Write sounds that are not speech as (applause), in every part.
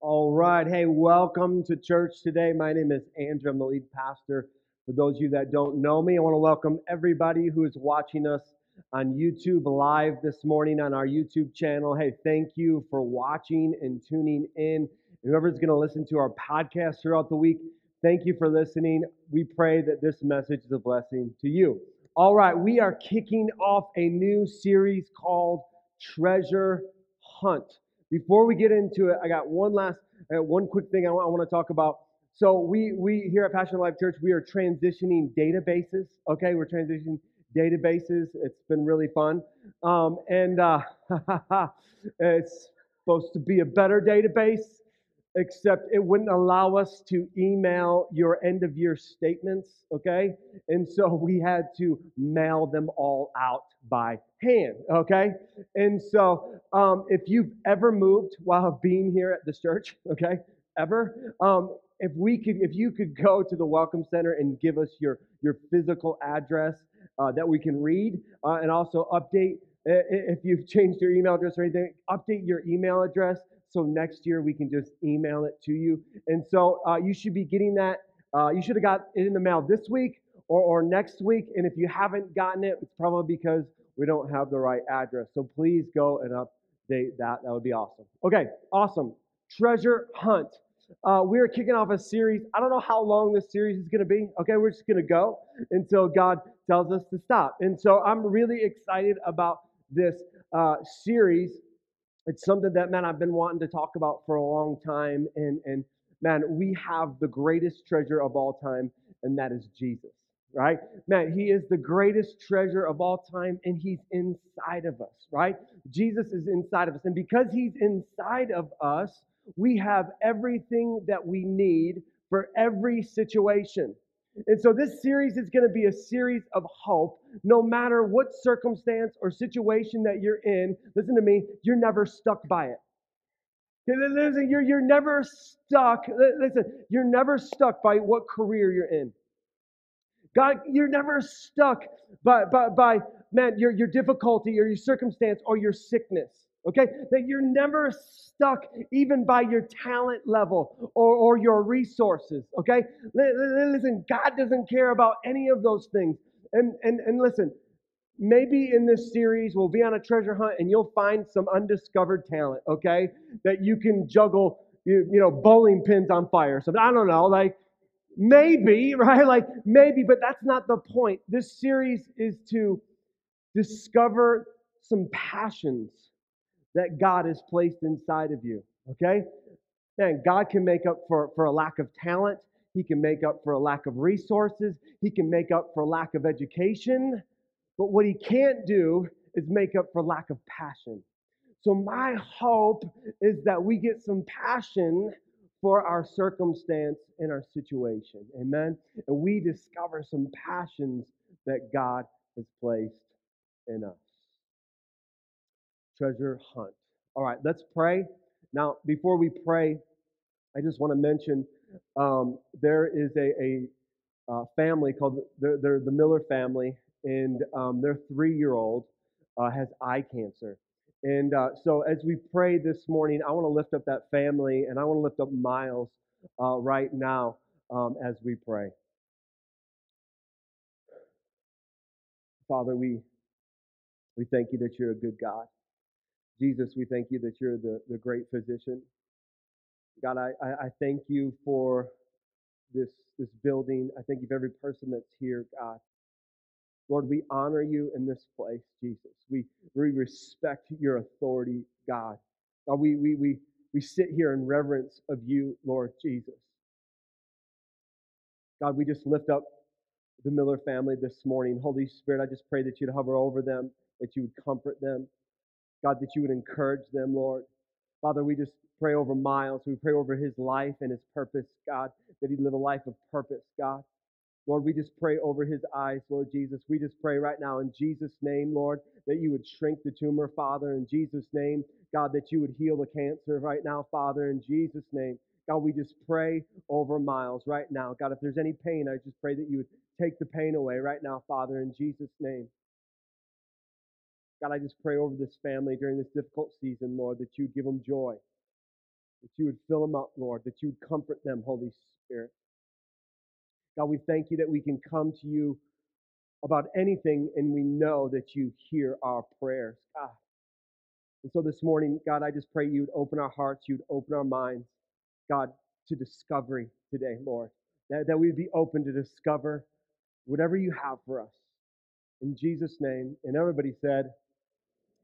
All right. Hey, welcome to church today. My name is Andrew. I'm the lead pastor. For those of you that don't know me, I want to welcome everybody who is watching us on YouTube live this morning on our YouTube channel. Hey, thank you for watching and tuning in. Whoever's going to listen to our podcast throughout the week, thank you for listening. We pray that this message is a blessing to you. All right, we are kicking off a new series called Treasure Hunt. Before we get into it, I got one last, uh, one quick thing I want, want to talk about. So we we here at Passion Life Church, we are transitioning databases. Okay, we're transitioning databases. It's been really fun, um, and uh, (laughs) it's supposed to be a better database except it wouldn't allow us to email your end of year statements, okay? And so (laughs) we had to mail them all out by hand, okay? And so um, if you've ever moved while being here at this church, (laughs) okay, ever, um, if we could, if you could go to the Welcome Center and give us your your physical address uh, that we can read, uh, and also update if you've changed your email address or anything, update your email address so next year we can just email it to you. And so uh, you should be getting that. Uh, you should have got it in the mail this week or, or next week. And if you haven't gotten it, it's probably because we don't have the right address. So please go and update that. That would be awesome. Okay, awesome. Treasure hunt. Uh, we're kicking off a series. I don't know how long this series is going to be. Okay, we're just going to go until God tells us to stop. And so I'm really excited about this uh, series it's something that, man, I've been wanting to talk about for a long time. And, and man, we have the greatest treasure of all time, and that is Jesus, right? Man, he is the greatest treasure of all time, and he's inside of us, right? Jesus is inside of us. And because he's inside of us, we have everything that we need for every situation. And so this series is going to be a series of hope. No matter what circumstance or situation that you're in, listen to me, you're never stuck by it. Listen, you're, you're never stuck. Listen, you're never stuck by what career you're in. God, you're never stuck by, by, by man, your, your difficulty or your circumstance or your sickness. Okay? That you're never stuck even by your talent level or, or your resources. Okay? Listen, God doesn't care about any of those things. And, and, and listen, maybe in this series we'll be on a treasure hunt and you'll find some undiscovered talent, okay? That you can juggle, you, you know, bowling pins on fire. So I don't know, like maybe, (laughs) right? Like maybe, but that's not the point. This series is to discover some passions that God has placed inside of you. Okay? Man, God can make up for, for a lack of talent. He can make up for a lack of resources. He can make up for lack of education. But what he can't do is make up for lack of passion. So, my hope is that we get some passion for our circumstance and our situation. Amen. And we discover some passions that God has placed in us treasure hunt. All right, let's pray. Now, before we pray, I just want to mention um, there is a, a uh, family called the Miller family, and um, their three-year-old uh, has eye cancer. And uh, so, as we pray this morning, I want to lift up that family, and I want to lift up Miles uh, right now um, as we pray. Father, we we thank you that you're a good God. Jesus, we thank you that you're the, the great physician. God, I, I thank you for this, this building. I thank you for every person that's here, God. Lord, we honor you in this place, Jesus. We, we respect your authority, God. God we, we, we, we sit here in reverence of you, Lord Jesus. God, we just lift up the Miller family this morning. Holy Spirit, I just pray that you'd hover over them, that you would comfort them, God, that you would encourage them, Lord. Father, we just pray over Miles. We pray over his life and his purpose, God, that he live a life of purpose, God. Lord, we just pray over his eyes, Lord Jesus. We just pray right now in Jesus' name, Lord, that you would shrink the tumor, Father, in Jesus' name. God, that you would heal the cancer right now, Father, in Jesus' name. God, we just pray over Miles right now. God, if there's any pain, I just pray that you would take the pain away right now, Father, in Jesus' name. God, I just pray over this family during this difficult season, Lord, that you'd give them joy. that you would fill them up, Lord, that you would comfort them, Holy Spirit. God, we thank you that we can come to you about anything and we know that you hear our prayers, God. And so this morning, God, I just pray you'd open our hearts, you'd open our minds, God, to discovery today, Lord. That, that we'd be open to discover whatever you have for us. In Jesus' name. And everybody said,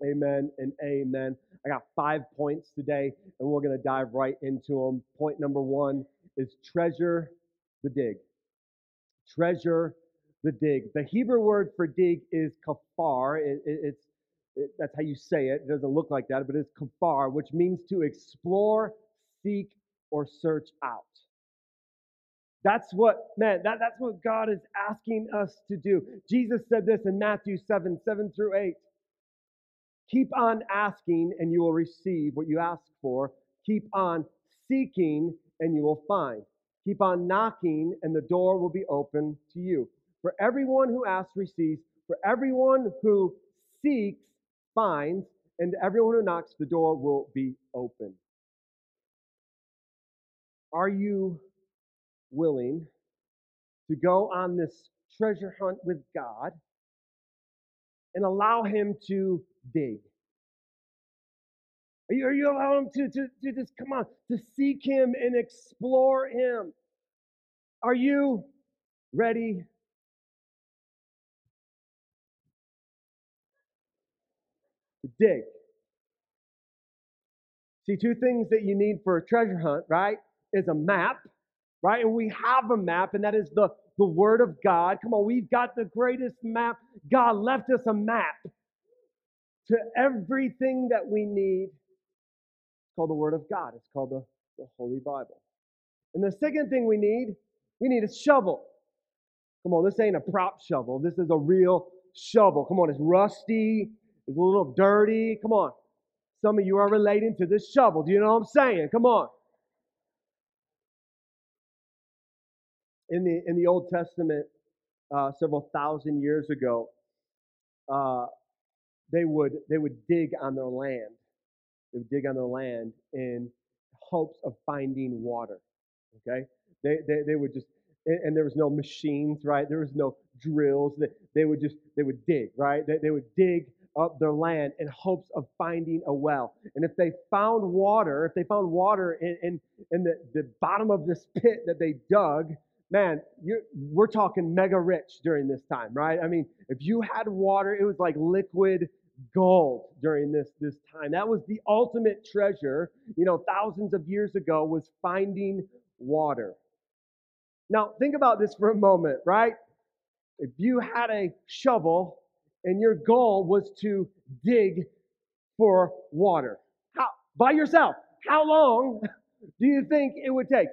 Amen and amen. I got five points today, and we're going to dive right into them. Point number one is treasure the dig. Treasure the dig. The Hebrew word for dig is kafar. It, it, it's it, that's how you say it. It doesn't look like that, but it's kafar, which means to explore, seek, or search out. That's what, man, that, that's what God is asking us to do. Jesus said this in Matthew 7 7 through 8. Keep on asking, and you will receive what you ask for. Keep on seeking, and you will find. Keep on knocking, and the door will be open to you. For everyone who asks receives, for everyone who seeks finds, and everyone who knocks, the door will be open. Are you willing to go on this treasure hunt with God and allow Him to dig? Are you, are you allowing Him to, to, to just come on, to seek Him and explore Him? Are you ready to dig? See, two things that you need for a treasure hunt, right? Is a map, right? And we have a map, and that is the, the Word of God. Come on, we've got the greatest map. God left us a map to everything that we need. It's called the Word of God, it's called the, the Holy Bible. And the second thing we need, we need a shovel. Come on, this ain't a prop shovel. This is a real shovel. Come on, it's rusty, it's a little dirty. Come on. Some of you are relating to this shovel. Do you know what I'm saying? Come on. In the in the Old Testament, uh, several thousand years ago, uh, they would they would dig on their land. They would dig on their land in hopes of finding water. Okay, they they, they would just and, there was no machines, right? There was no drills. They, they would just they would dig, right? They, they would dig up their land in hopes of finding a well. And if they found water, if they found water in, in, in the, the bottom of this pit that they dug, man, we're talking mega rich during this time, right? I mean, if you had water, it was like liquid gold during this, this time. That was the ultimate treasure, you know, thousands of years ago, was finding water. Now, think about this for a moment, right? If you had a shovel and your goal was to dig for water. How, by yourself. How long (laughs) do you think it would take?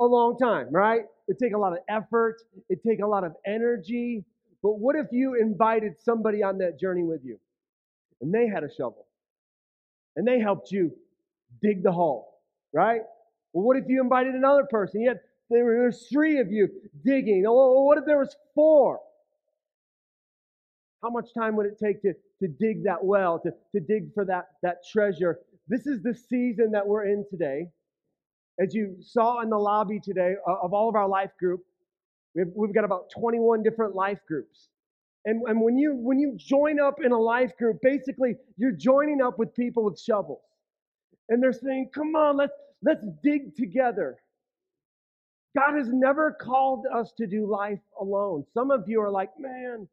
A long time, right? It'd take a lot of effort, it'd take a lot of energy. But what if you invited somebody on that journey with you and they had a shovel and they helped you dig the hole, right? Well, what if you invited another person? Yet there was three of you digging. Well, what if there was four? How much time would it take to, to dig that well, to, to dig for that, that treasure? This is the season that we're in today. As you saw in the lobby today uh, of all of our life group, we've, we've got about 21 different life groups. And, and when, you, when you join up in a life group, basically you're joining up with people with shovels. And they're saying, come on, let's, let's dig together. God has never called us to do life alone. Some of you are like, man,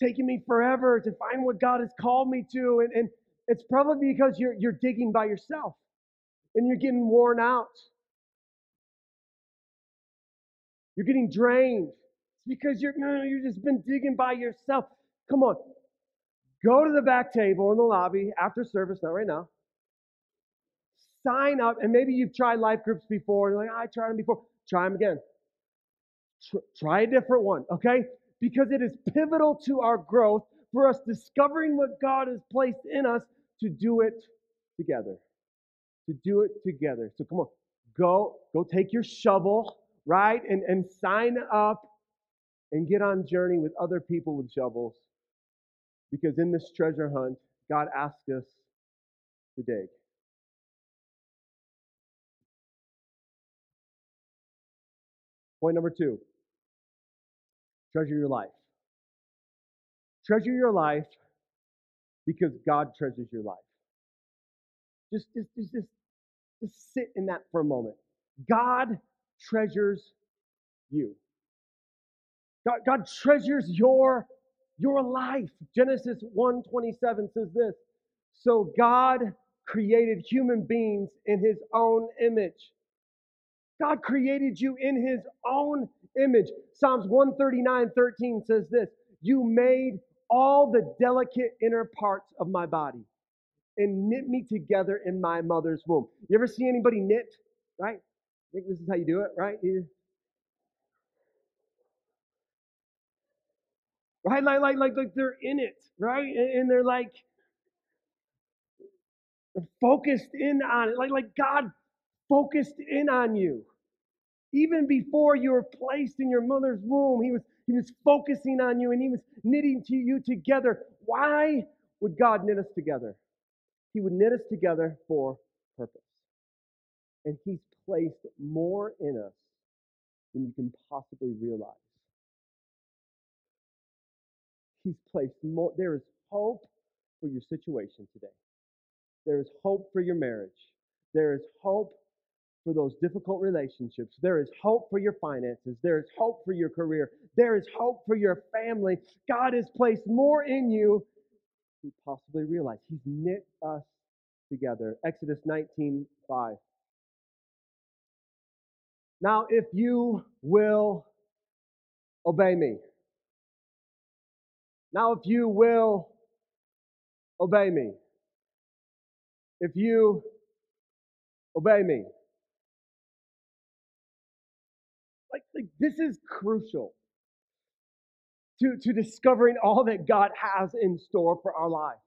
taking me forever to find what God has called me to. And, and it's probably because you're, you're digging by yourself and you're getting worn out. You're getting drained. It's because you're, you've just been digging by yourself. Come on. Go to the back table in the lobby after service, not right now. Sign up, and maybe you've tried life groups before. You're like, I tried them before. Try them again. Tr- try a different one, okay? because it is pivotal to our growth for us discovering what God has placed in us to do it together to do it together. So come on, go, go take your shovel, right? And, and sign up and get on journey with other people with shovels. Because in this treasure hunt, God asks us to dig. Point number two treasure your life. Treasure your life because God treasures your life. Just, just, just, just just sit in that for a moment. God treasures you. God, God treasures your, your life. Genesis 1:27 says this. So God created human beings in his own image. God created you in his own image. Psalms 139 13 says this You made all the delicate inner parts of my body and knit me together in my mother's womb. You ever see anybody knit? Right? I think this is how you do it, right? You, right? Like, like, like, like they're in it, right? And, and they're like, focused in on it. Like, like God focused in on you. Even before you were placed in your mother's womb, he was, he was focusing on you and he was knitting to you together. Why would God knit us together? He would knit us together for purpose. And he's placed more in us than you can possibly realize. He's placed more. There is hope for your situation today. There is hope for your marriage. There is hope for those difficult relationships. There is hope for your finances. There is hope for your career. There is hope for your family. God has placed more in you you possibly realize. He's knit us together. Exodus 19 5. Now, if you will obey me, now, if you will obey me, if you obey me, like, like this is crucial to, to discovering all that God has in store for our lives.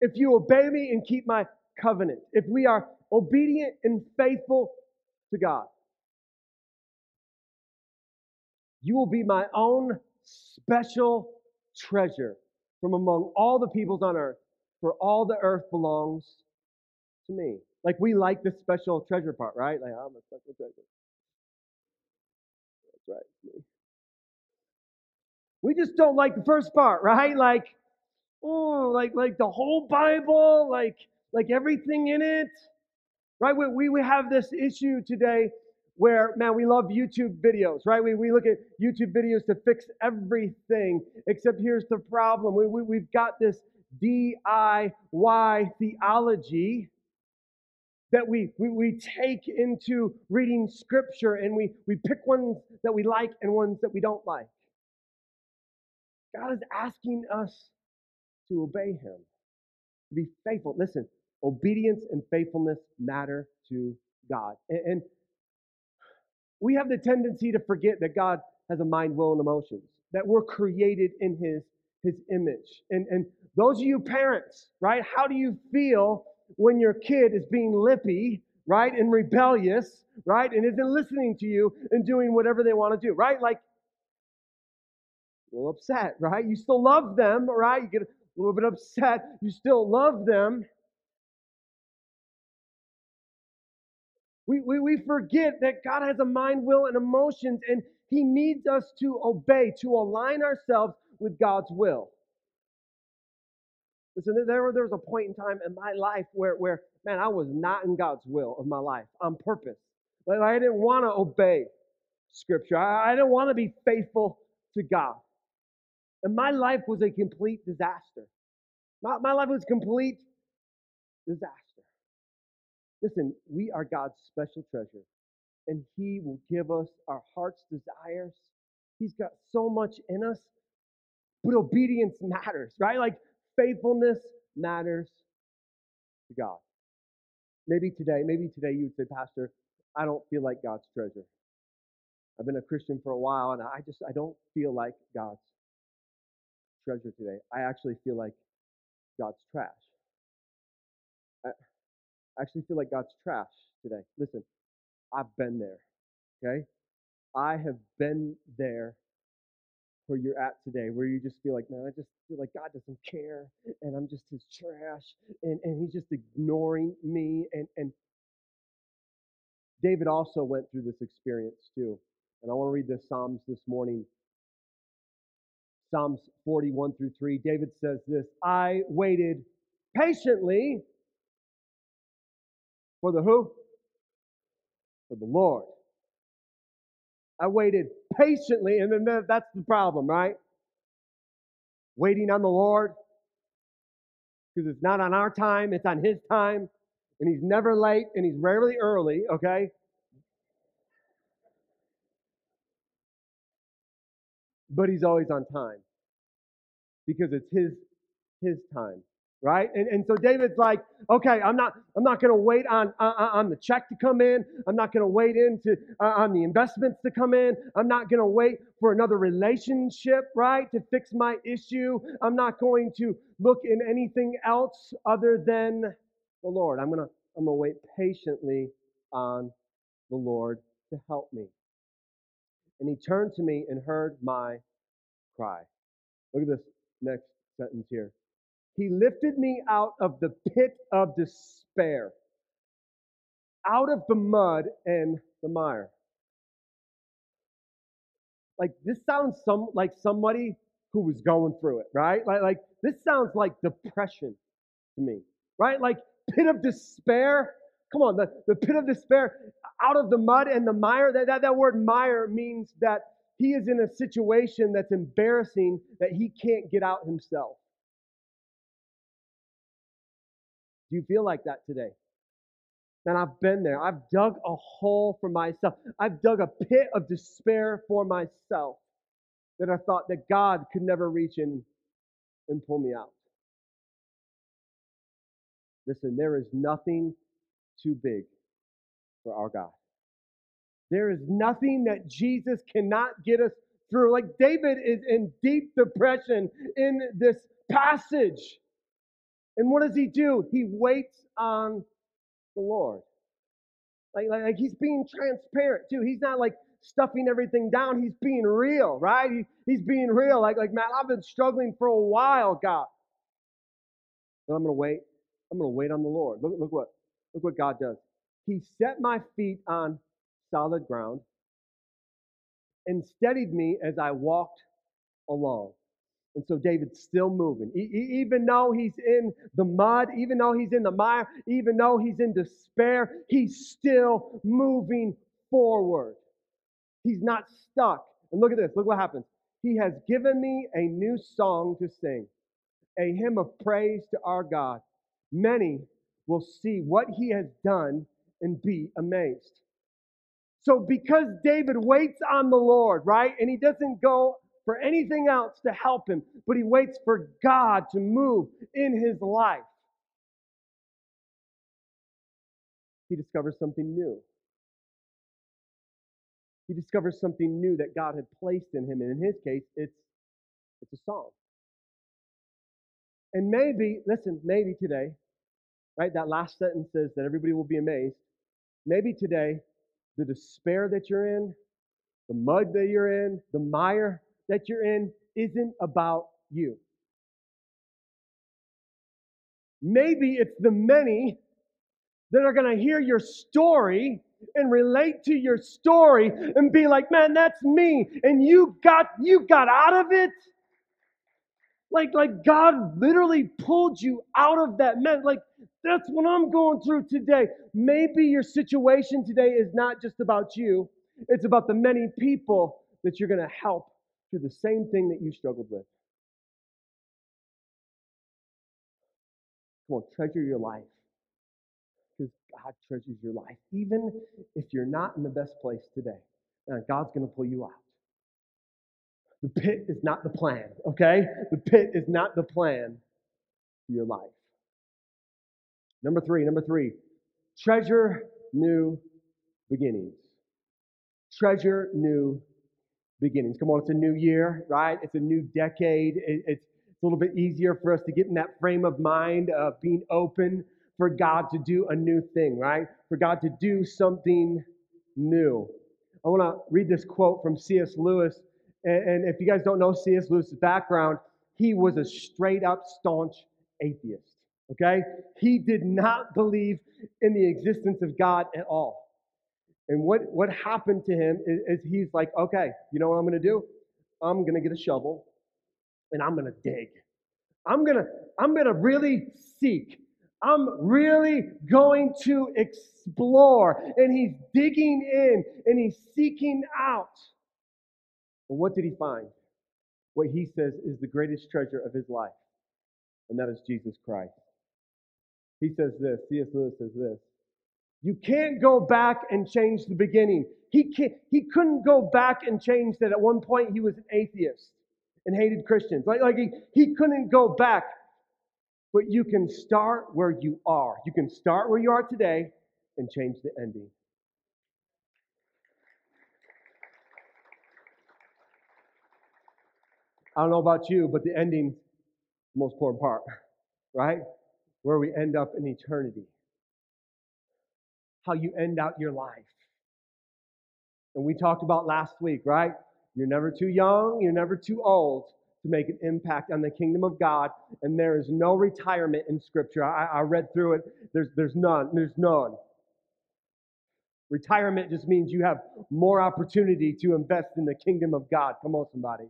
If you obey me and keep my covenant, if we are obedient and faithful to God, you will be my own special treasure from among all the peoples on earth, for all the earth belongs to me. Like we like the special treasure part, right? Like I'm a special treasure. That's right. We just don't like the first part, (laughs) right? Like, oh, like like the whole Bible, like like everything in it, right? We we, we have this issue today where, man, we love YouTube videos, right? We, we look at YouTube videos to fix everything, except here's the problem. We, we, we've got this DIY theology that we, we, we take into reading scripture and we, we pick ones that we like and ones that we don't like. God is asking us to obey Him, to be faithful. Listen, obedience and faithfulness matter to God. And, and we have the tendency to forget that God has a mind, will, and emotions, that we're created in His, His image. And, and those of you parents, right, how do you feel when your kid is being lippy, right, and rebellious, right, and isn't listening to you and doing whatever they want to do, right? Like, a little upset, right? You still love them, right? You get a little bit upset. You still love them. We, we, we forget that God has a mind, will, and emotions, and He needs us to obey, to align ourselves with God's will. Listen, there, there was a point in time in my life where, where, man, I was not in God's will of my life on purpose. Like, I didn't want to obey Scripture. I, I didn't want to be faithful to God. And my life was a complete disaster. My, my life was complete disaster. Listen, we are God's special treasure, and He will give us our heart's desires. He's got so much in us, but obedience matters, right? Like faithfulness matters to God. Maybe today, maybe today you would say, Pastor, I don't feel like God's treasure. I've been a Christian for a while, and I just I don't feel like God's treasure today. I actually feel like God's trash. I actually feel like God's trash today. Listen, I've been there, okay? I have been there where you're at today, where you just feel like, man, I just feel like God doesn't care, and I'm just his trash, and, and he's just ignoring me. And, and David also went through this experience too. And I want to read the Psalms this morning. Psalms 41 through 3. David says this I waited patiently for the who? For the Lord. I waited patiently, and then that's the problem, right? Waiting on the Lord. Because it's not on our time, it's on His time. And He's never late, and He's rarely early, okay? But He's always on time. Because it's His His time right? And, and so David's like, okay, I'm not, I'm not going to wait on, on, on the check to come in. I'm not going to wait into uh, on the investments to come in. I'm not going to wait for another relationship, right, to fix my issue. I'm not going to look in anything else other than the Lord. I'm going to, I'm going to wait patiently on the Lord to help me. And he turned to me and heard my cry. Look at this next sentence here. He lifted me out of the pit of despair, out of the mud and the mire. Like this sounds some like somebody who was going through it, right? Like, like this sounds like depression to me, right? Like pit of despair. Come on, the, the pit of despair, out of the mud and the mire. That, that, that word mire means that he is in a situation that's embarrassing that he can't get out himself. Do you feel like that today? Man, I've been there. I've dug a hole for myself. I've dug a pit of despair for myself that I thought that God could never reach in and pull me out. Listen, there is nothing too big for our God. There is nothing that Jesus cannot get us through. Like David is in deep depression in this passage. And what does he do? He waits on the Lord. Like, like, like, he's being transparent too. He's not like stuffing everything down. He's being real, right? He, he's being real. Like, like, man, I've been struggling for a while, God. But I'm gonna wait. I'm gonna wait on the Lord. Look, look what look what God does. He set my feet on solid ground and steadied me as I walked along. And so David's still moving. even though he's in the mud, even though he's in the mire, even though he's in despair, he's still moving forward. He's not stuck. And look at this. Look what happens. He has given me a new song to sing, a hymn of praise to our God. Many will see what he has done and be amazed. So, because David waits on the Lord, right, and he doesn't go for anything else to help him, but he waits for God to move in his life. He discovers something new. He discovers something new that God had placed in him. And in his case, it's, it's a song. And maybe, listen, maybe today, right? That last sentence says that everybody will be amazed. Maybe today, the despair that you're in, the mud that you're in, the mire that you're in isn't about you. Maybe it's the many that are going to hear your story and relate to your story and be like, "Man, that's me." And you got you got out of it. Like like God literally pulled you out of that mess. Like that's what I'm going through today. Maybe your situation today is not just about you. It's about the many people that you're going to help through the same thing that you struggled with. Come on, treasure your life. Because God treasures your life. Even if you're not in the best place today, God's going to pull you out. The pit is not the plan, okay? The pit is not the plan for your life. Number three, number three, treasure new beginnings. Treasure new beginnings. Come on, it's a new year, right? It's a new decade. It, it's, a little bit easier for us to get in that frame of mind of being open for God to do a new thing, right? For God to do something new. I want to read this quote from C.S. Lewis. And, and if you guys don't know C.S. Lewis's background, he was a straight up staunch atheist. Okay? He did not believe in the existence of God at all. And what, what happened to him is, is he's like, okay, you know what I'm going to do? I'm going to get a shovel and I'm going to dig. I'm going to I'm going to really seek. I'm really going to explore. And he's digging in and he's seeking out. And what did he find? What he says is the greatest treasure of his life, and that is Jesus Christ. He says this, C.S. Lewis says this. You can't go back and change the beginning. He, can't, he couldn't go back and change that at one point he was an atheist and hated Christians. Like, like he, he couldn't go back. But you can start where you are. You can start where you are today and change the ending. I don't know about you, but the ending, the most important part, (laughs) right? Where we end up in eternity. How you end out your life. And we talked about last week, right? You're never too young, you're never too old to make an impact on the kingdom of God. And there is no retirement in Scripture. I, I read through it. There's, there's none. There's none. Retirement just means you have more opportunity to invest in the kingdom of God. Come on, somebody.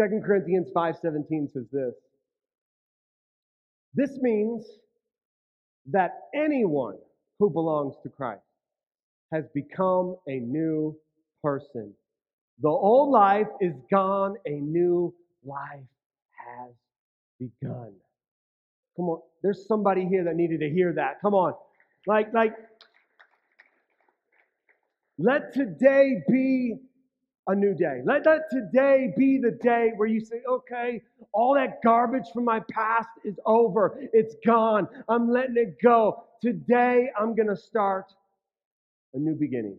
2 Corinthians 5:17 says this. This means that anyone who belongs to Christ has become a new person. The old life is gone, a new life has begun. Come on, there's somebody here that needed to hear that. Come on. Like, like, let today be a new day. Let that today be the day where you say, okay, all that garbage from my past is over. It's gone. I'm letting it go. Today, I'm going to start a new beginning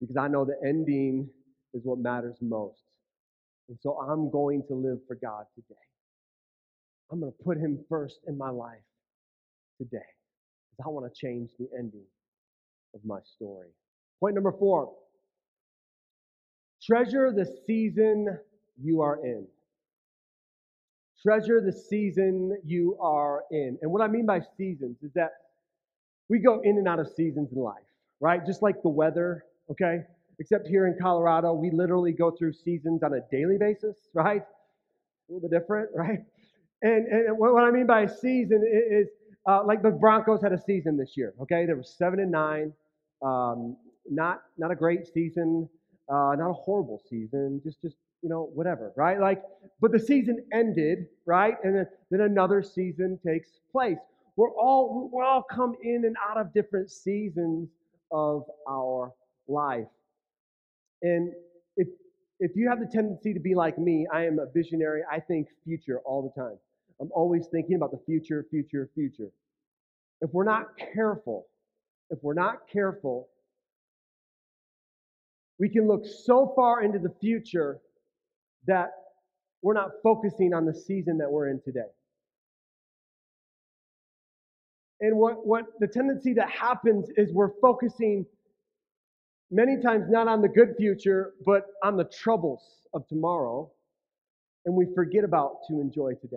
because I know the ending is what matters most. And so I'm going to live for God today. I'm going to put Him first in my life today because I want to change the ending of my story. Point number four treasure the season you are in. Treasure the season you are in. And what I mean by seasons is that we go in and out of seasons in life, right? Just like the weather, okay? except here in Colorado, we literally go through seasons on a daily basis, (laughs) right? A little bit different, (laughs) right? And, and what I mean by a season is uh, like the Broncos had a season this year, okay? They were seven and nine. Um, not, not a great season, uh, not a horrible season, just, just, you know, whatever, right? Like, but the season ended, right? And then, then another season takes place. We're all, we all come in and out of different seasons of our life. And if if you have the tendency to be like me, I am a visionary. I think future all the time. I'm always thinking about the future, future, future. If we're not careful, if we're not careful, we can look so far into the future that we're not focusing on the season that we're in today. And what, what the tendency that happens is we're focusing many times not on the good future, but on the troubles of tomorrow, and we forget about to enjoy today.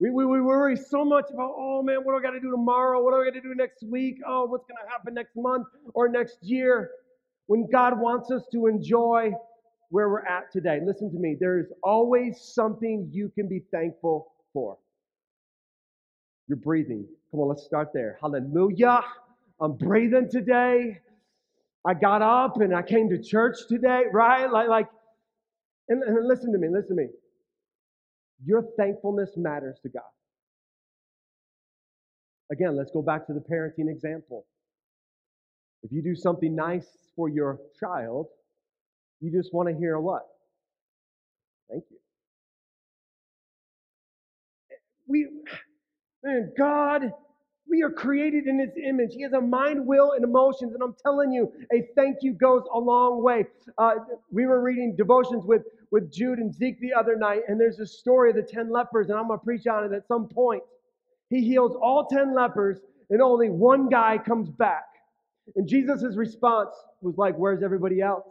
We, we, we worry so much about, oh man, what do I got to do tomorrow? What do I got to do next week? Oh, what's going to happen next month or next year? When God wants us to enjoy where we're at today. Listen to me, there is always something you can be thankful for. You're breathing. Come on, let's start there. Hallelujah. I'm breathing today. I got up and I came to church today, right? Like, like, and, and listen to me, listen to me. Your thankfulness matters to God. Again, let's go back to the parenting example. If you do something nice for your child, you just want to hear what? Thank you. Eh, we, man, God we are created in his image. He has a mind, will, and emotions. And I'm telling you, a thank you goes a long way. Uh, we were reading devotions with, with Jude and Zeke the other night, and there's a story of the 10 lepers, and I'm going to preach on it at some point. He heals all 10 lepers, and only one guy comes back. And Jesus' response was like, Where's everybody else?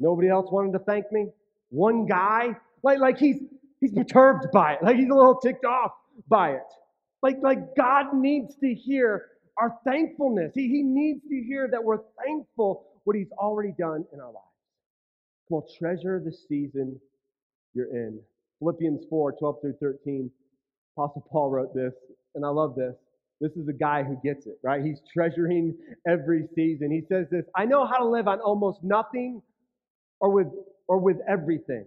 Nobody else wanted to thank me? One guy? Like, like he's He's perturbed by it, like he's a little ticked off by it. Like, like God needs to hear our thankfulness. He, he needs to hear that we're thankful what He's already done in our lives. Come on, treasure the season you're in. Philippians 4 12 through 13. Apostle Paul wrote this, and I love this. This is a guy who gets it, right? He's treasuring every season. He says this I know how to live on almost nothing or with, or with everything.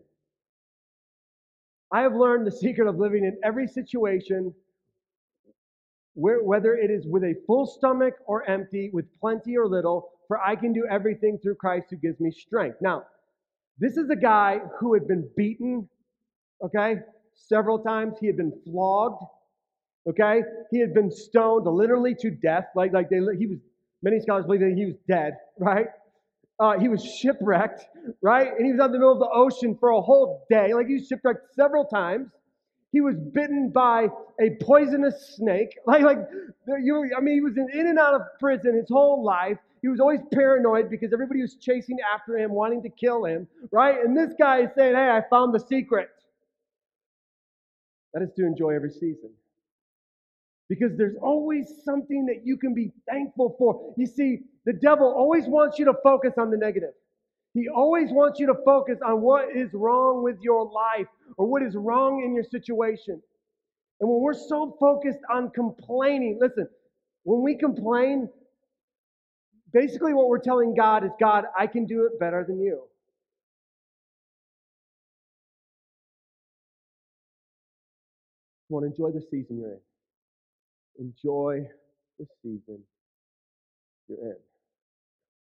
I have learned the secret of living in every situation, whether it is with a full stomach or empty, with plenty or little, for I can do everything through Christ who gives me strength. Now, this is a guy who had been beaten, okay, several times. He had been flogged, okay. He had been stoned literally to death. Like, like they, he was, many scholars believe that he was dead, right? Uh, he was shipwrecked, right? And he was out in the middle of the ocean for a whole day. Like he was shipwrecked several times. He was bitten by a poisonous snake. (laughs) Like, like you, I mean, he was in and out of prison his whole life. He was always paranoid because everybody was chasing after him, wanting to kill him, right? And this guy is saying, Hey, I found the secret. That is to enjoy every season. Because there's always something that you can be thankful for. You see, the devil always wants you to focus on the negative. He always wants you to focus on what is wrong with your life or what is wrong in your situation. And when we're so focused on complaining, listen, when we complain, Basically, what we're telling God is God, I can do it better than you. Come on, enjoy the season you're in. Enjoy the season you're in.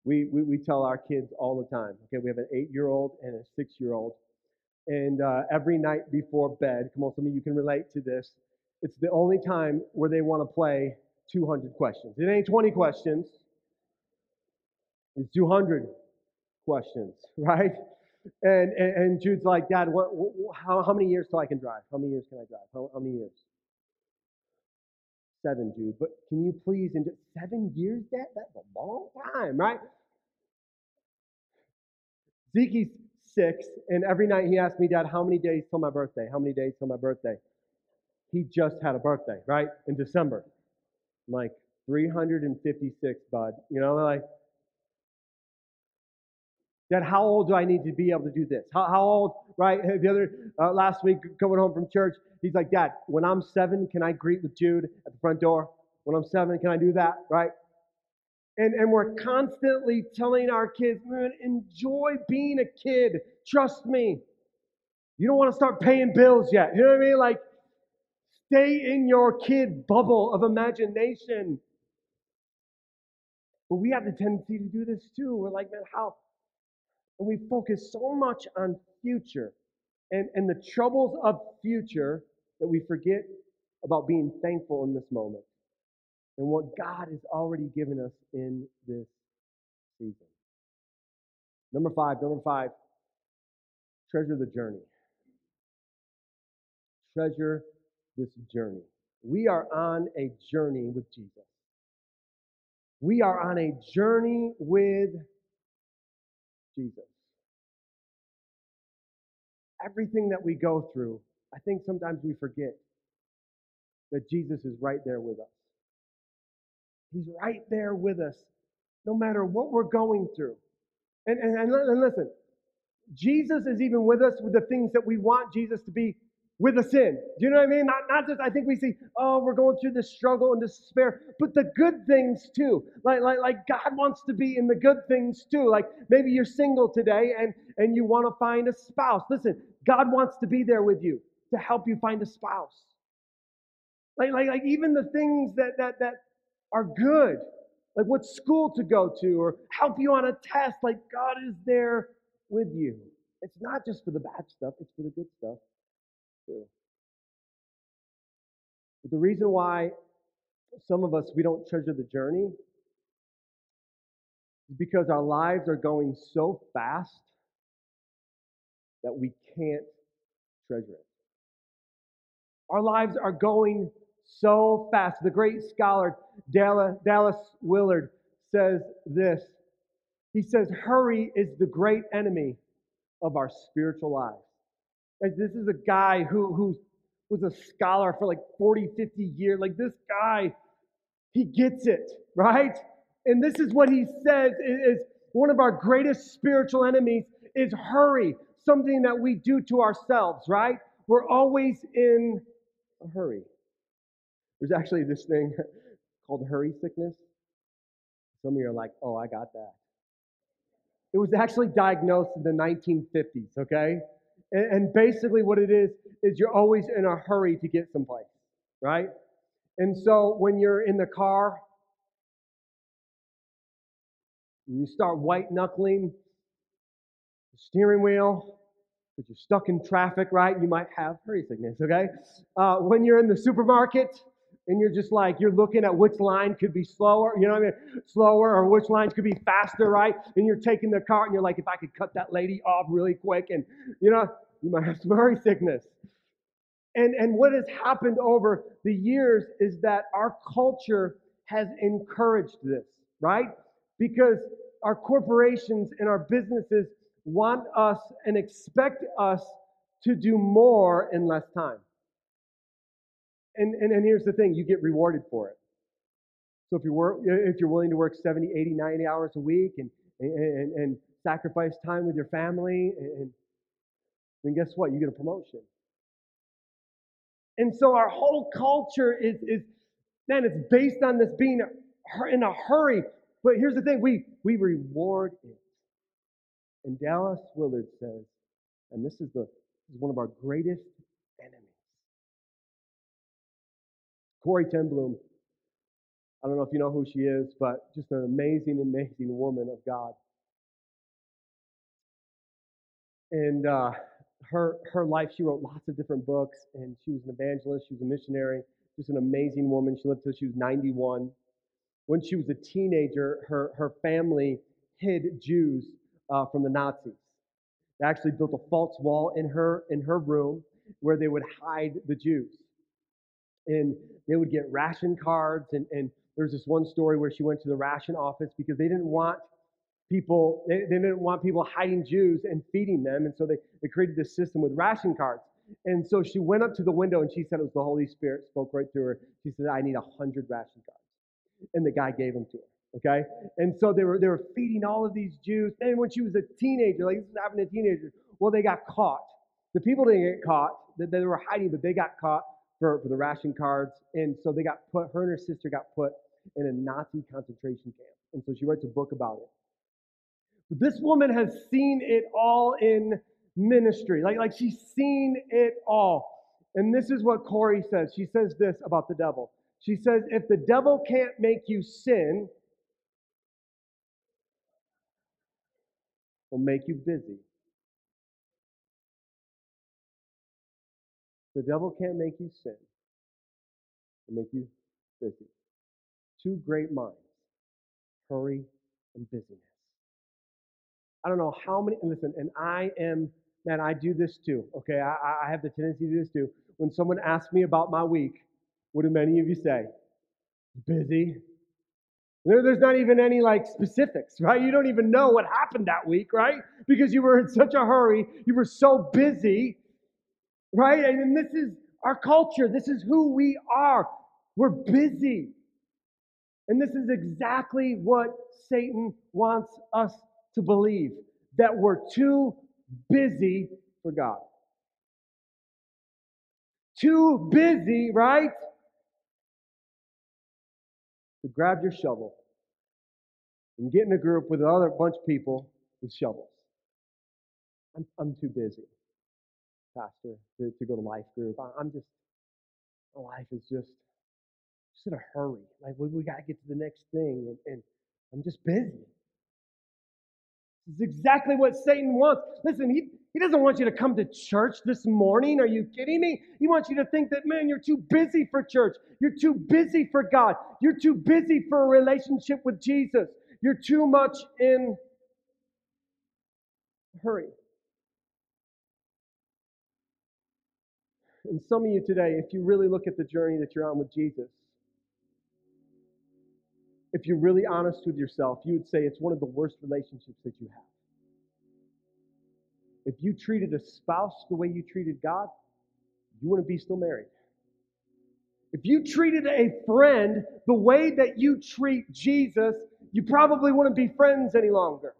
We, we, we tell our kids all the time, okay, we have an eight year old and a six year old. And uh, every night before bed, come on, some of you can relate to this. It's the only time where they want to play 200 questions. It ain't 20 questions, it's 200 questions, (laughs) right? And, and, and Jude's like, Dad, what, how, how many years till I can drive? How many years can I drive? How, how many years? Seven, Jude. But can you please, in just seven years, Dad? That's a long time, right? Zeke's six, and every night he asks me, Dad, how many days till my birthday? How many days till my birthday? He just had a birthday, right? In December. I'm like, 356, bud. You know, like, Dad, how old do I need to be able to do this? How, how old, right? (laughs) The other, uh, last week, coming home from church, he's like, Dad, when I'm seven, can I greet with Jude at the front door? When I'm seven, can I do that, right? And, and we're constantly telling our kids, man, enjoy being a kid. Trust me. You don't want to start paying bills yet. You know what I mean? Like, stay in your kid bubble of imagination. But we have the tendency to do this too. We're like, man, how, and we focus so much on future and, and the troubles of future that we forget about being thankful in this moment and what God has already given us in this season. Number five, number five, treasure the journey. Treasure this journey. We are on a journey with Jesus. We are on a journey with Jesus. Everything that we go through, I think sometimes we forget that Jesus is right there with us. He's right there with us, no matter what we're going through. And, and, and listen, Jesus is even with us with the things that we want Jesus to be with a sin. Do you know what I mean? Not, not just, I think we see, oh, we're going through this struggle and despair, but the good things too. Like, like, like God wants to be in the good things too. Like maybe you're single today and, and you want to find a spouse. Listen, God wants to be there with you to help you find a spouse. Like, like, like even the things that, that, that are good, like what school to go to or help you on a test, like God is there with you. It's not just for the bad stuff, it's for the good stuff too. But the reason why some of us we don't treasure the journey is because our lives are going so fast that we can't treasure it. Our lives are going so fast. The great scholar Dallas Willard says this. He says, Hurry is the great enemy of our spiritual lives. This is a guy who, who's, was a scholar for like 40, 50 years. Like this guy, he gets it, right? And this is what he says is one of our greatest spiritual enemies is hurry, something that we do to ourselves, right? We're always in a hurry. There's actually this thing (laughs) called hurry sickness. Some of you are like, oh, I got that. It was actually diagnosed in the 1950s, okay? And, basically, what it is, is you're always in a hurry to get someplace, right? And so when you're in the car, you start white knuckling the steering wheel, because you're stuck in traffic, right? You might have hurry sickness, okay? Uh, when you're in the supermarket, and you're just like you're looking at which line could be slower, you know what I mean? Slower or which lines could be faster, right? And you're taking the car and you're like, if I could cut that lady off really quick, and you know, you might have some (laughs) hurry sickness. And and what has happened over the years is that our culture has encouraged this, right? Because our corporations and our businesses want us and expect us to do more in less time. And, and, and here's the thing you get rewarded for it. So if you're, work, if you're willing to work 70, 80, 90 hours a week and, and, and sacrifice time with your family, and then guess what? You get a promotion. And so our whole culture is, is man, it's based on this being in a hurry. But here's the thing we, we reward it. And Dallas Willard says, and this is, the, this is one of our greatest Corrie ten Boom. I don't know if you know who she is, but just an amazing, amazing woman of God. And uh, her her life, she wrote lots of different books, and she was an evangelist. She was a missionary. Just an amazing woman. She lived till she was 91. When she was a teenager, her her family hid Jews uh, from the Nazis. They actually built a false wall in her in her room where they would hide the Jews and they would get ration cards. And, and there's this one story where she went to the ration office because they didn't want people, they, they didn't want people hiding Jews and feeding them. And so they, they created this system with ration cards. And so she went up to the window and she said it was the Holy Spirit spoke right through her. She said, I need a hundred ration cards. And the guy gave them to her. Okay? And so they were they were feeding all of these Jews. And when she was a teenager, like this is happening to teenagers, well, they got caught. The people didn't get caught, that they were hiding, but they got caught for, for the ration cards. And so they got put, her and her sister got put in a Nazi concentration camp. And so she writes a book about it. But this woman has seen it all in ministry. Like, like she's seen it all. And this is what Corrie says. She says this about the devil. She says, if the devil can't make you sin, will make you busy. The devil can't make you sin. He'll make you busy. Two great minds, hurry and busyness. I don't know how many, listen, and I am, man, I do this too, okay? I, I have the tendency to do this too. When someone asks me about my week, what do many of you say? Busy. There, there's not even any like specifics, right? You don't even know what happened that week, right? Because you were in such a hurry, you were so busy right? And this is our culture. This is who we are. We're busy. And this is exactly what Satan wants us to believe that we're too busy for God. Too busy, right? To grab your shovel and get in a group with another bunch of people with shovels. I'm, I'm too busy pastor, to, to go to life group. I, am just, life is just, just in a hurry. Like, we, we got to get to the next thing, and, and I'm just busy. This is exactly what Satan wants. Listen, he, he doesn't want you to come to church this morning. Are you kidding me? He wants you to think that, man, you're too busy for church. You're too busy for God. You're too busy for a relationship with Jesus. You're too much in hurry. And some of you today, if you really look at the journey that you're on with Jesus, if you're really honest with yourself, you would say it's one of the worst relationships that you have. If you treated a spouse the way you treated God, you wouldn't be still married. If you treated a friend the way that you treat Jesus, you probably wouldn't be friends any longer.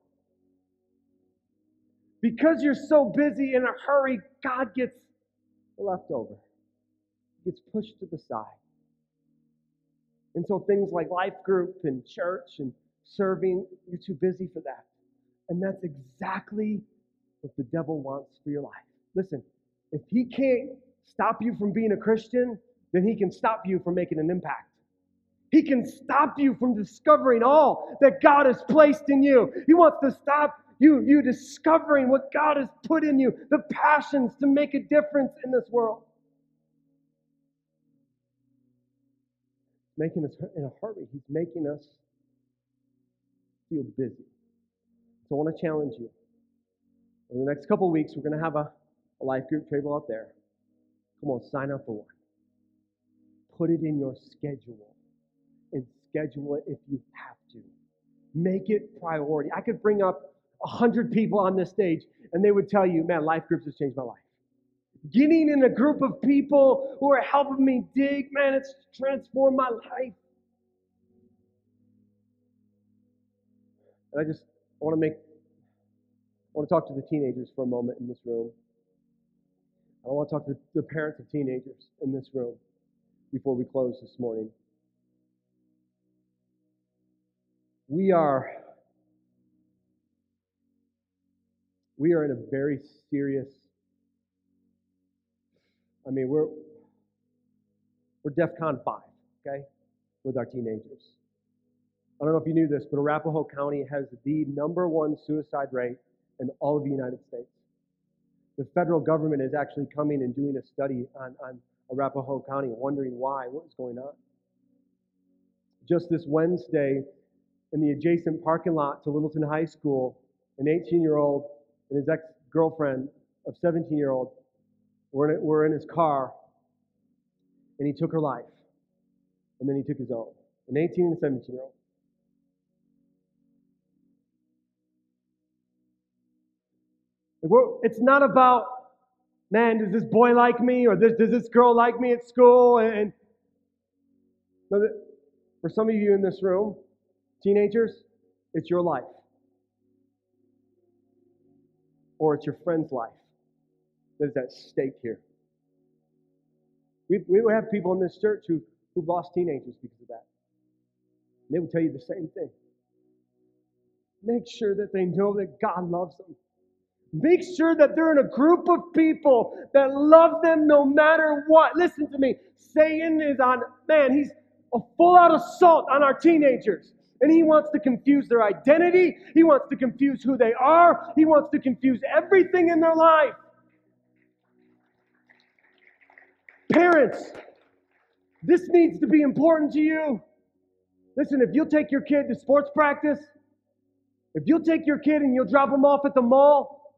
Because you're so busy in a hurry, God gets left over, gets pushed to the side. And so things like life group and church and serving, you're too busy for that. And that's exactly what the devil wants for your life. Listen, if he can't stop you from being a Christian, then he can stop you from making an impact. He can stop you from discovering all that God has placed in you. He wants to stop you, you discovering what God has put in you, the passions to make a difference in this world. Making us in a hurry. He's making us feel busy. So I want to challenge you. In the next couple weeks, we're going to have a, a life group table out there. Come on, sign up for one. Put it in your schedule and schedule it if you have to. Make it priority. I could bring up a hundred people on this stage and they would tell you, man, life groups has changed my life. Getting in a group of people who are helping me dig, man, it's transformed my life. And I just I want to make I want to talk to the teenagers for a moment in this room. I want to talk to the parents of teenagers in this room before we close this morning. We are we are in a very serious I mean, we're we're DEFCON 5, okay, with our teenagers. I don't know if you knew this, but Arapahoe County has the number one suicide rate in all of the United States. The federal government is actually coming and doing a study on, on Arapahoe County, wondering why, what was going on. Just this Wednesday, in the adjacent parking lot to Littleton High School, an 18 year old and his ex girlfriend of 17 year old were in, were in his car, and he took her life. And then he took his own. An 18 and 17 year old. It's not about, man, does this boy like me or does, does this girl like me at school? And for some of you in this room, teenagers, it's your life. Or it's your friend's life that is at stake here. We, we have people in this church who, who've lost teenagers because of that. And they will tell you the same thing. Make sure that they know that God loves them. Make sure that they're in a group of people that love them no matter what. Listen to me. Satan is on, man, he's a full out assault on our teenagers. And he wants to confuse their identity. He wants to confuse who they are. He wants to confuse everything in their life. Parents, this needs to be important to you. Listen, if you'll take your kid to sports practice, if you'll take your kid and you'll drop them off at the mall,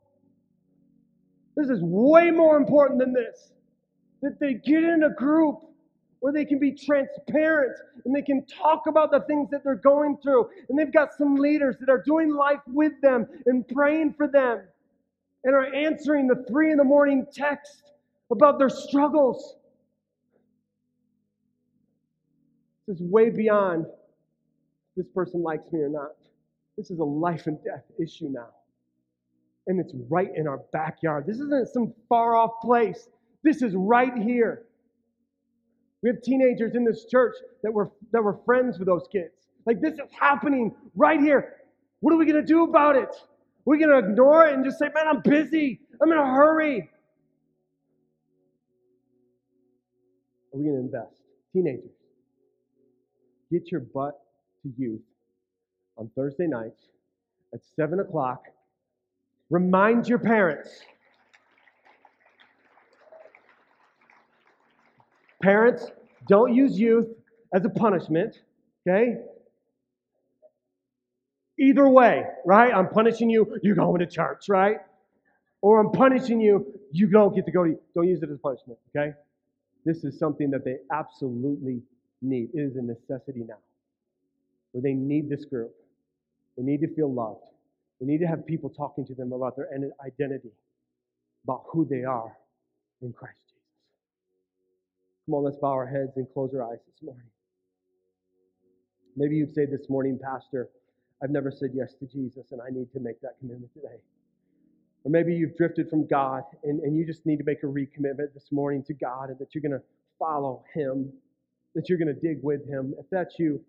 this is way more important than this. That they get in a group where they can be transparent and they can talk about the things that they're going through. And they've got some leaders that are doing life with them and praying for them and are answering the three in the morning text about their struggles. This is way beyond this person likes me or not. This is a life and death issue now and it's right in our backyard. This isn't some far off place. This is right here. We have teenagers in this church that were that were friends with those kids. Like this is happening right here. What are we going to do about it? We're going to ignore it and just say, "Man, I'm busy. I'm in a hurry." Are we going to invest? Teenagers, get your butt to youth on Thursday nights at 7 o'clock Remind your parents. Parents, don't use youth as a punishment, okay? Either way, right? I'm punishing you, you're going to church, right? Or I'm punishing you, you don't get to go to, don't use it as punishment, okay? This is something that they absolutely need. It is a necessity now. Where they need this group. They need to feel loved. They need to have people talking to them about their identity, about who they are in Christ. Come on, let's bow our heads and close our eyes this morning. Maybe you'd say this morning, Pastor, I've never said yes to Jesus and I need to make that commitment today. Or maybe you've drifted from God and, and you just need to make a recommitment this morning to God and that you're going to follow Him, that you're going to dig with Him. If that's you,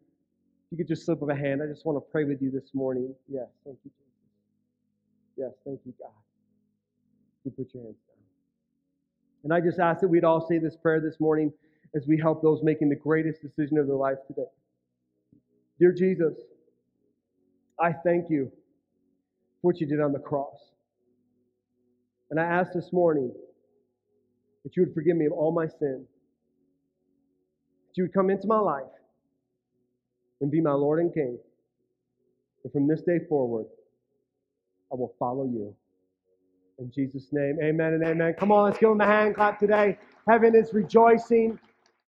you could just slip of a hand. I just want to pray with you this morning. Yes, thank you, Jesus. Yes, thank you, God. You put your hands. And I just ask that we'd all say this prayer this morning as we help those making the greatest decision of their life today. Dear Jesus, I thank you for what you did on the cross. And I ask this morning that you would forgive me of all my sin, that you would come into my life and be my Lord and King. And from this day forward, I will follow you. In Jesus' name, amen and amen. Come on, let's give him a hand clap today. Heaven is rejoicing.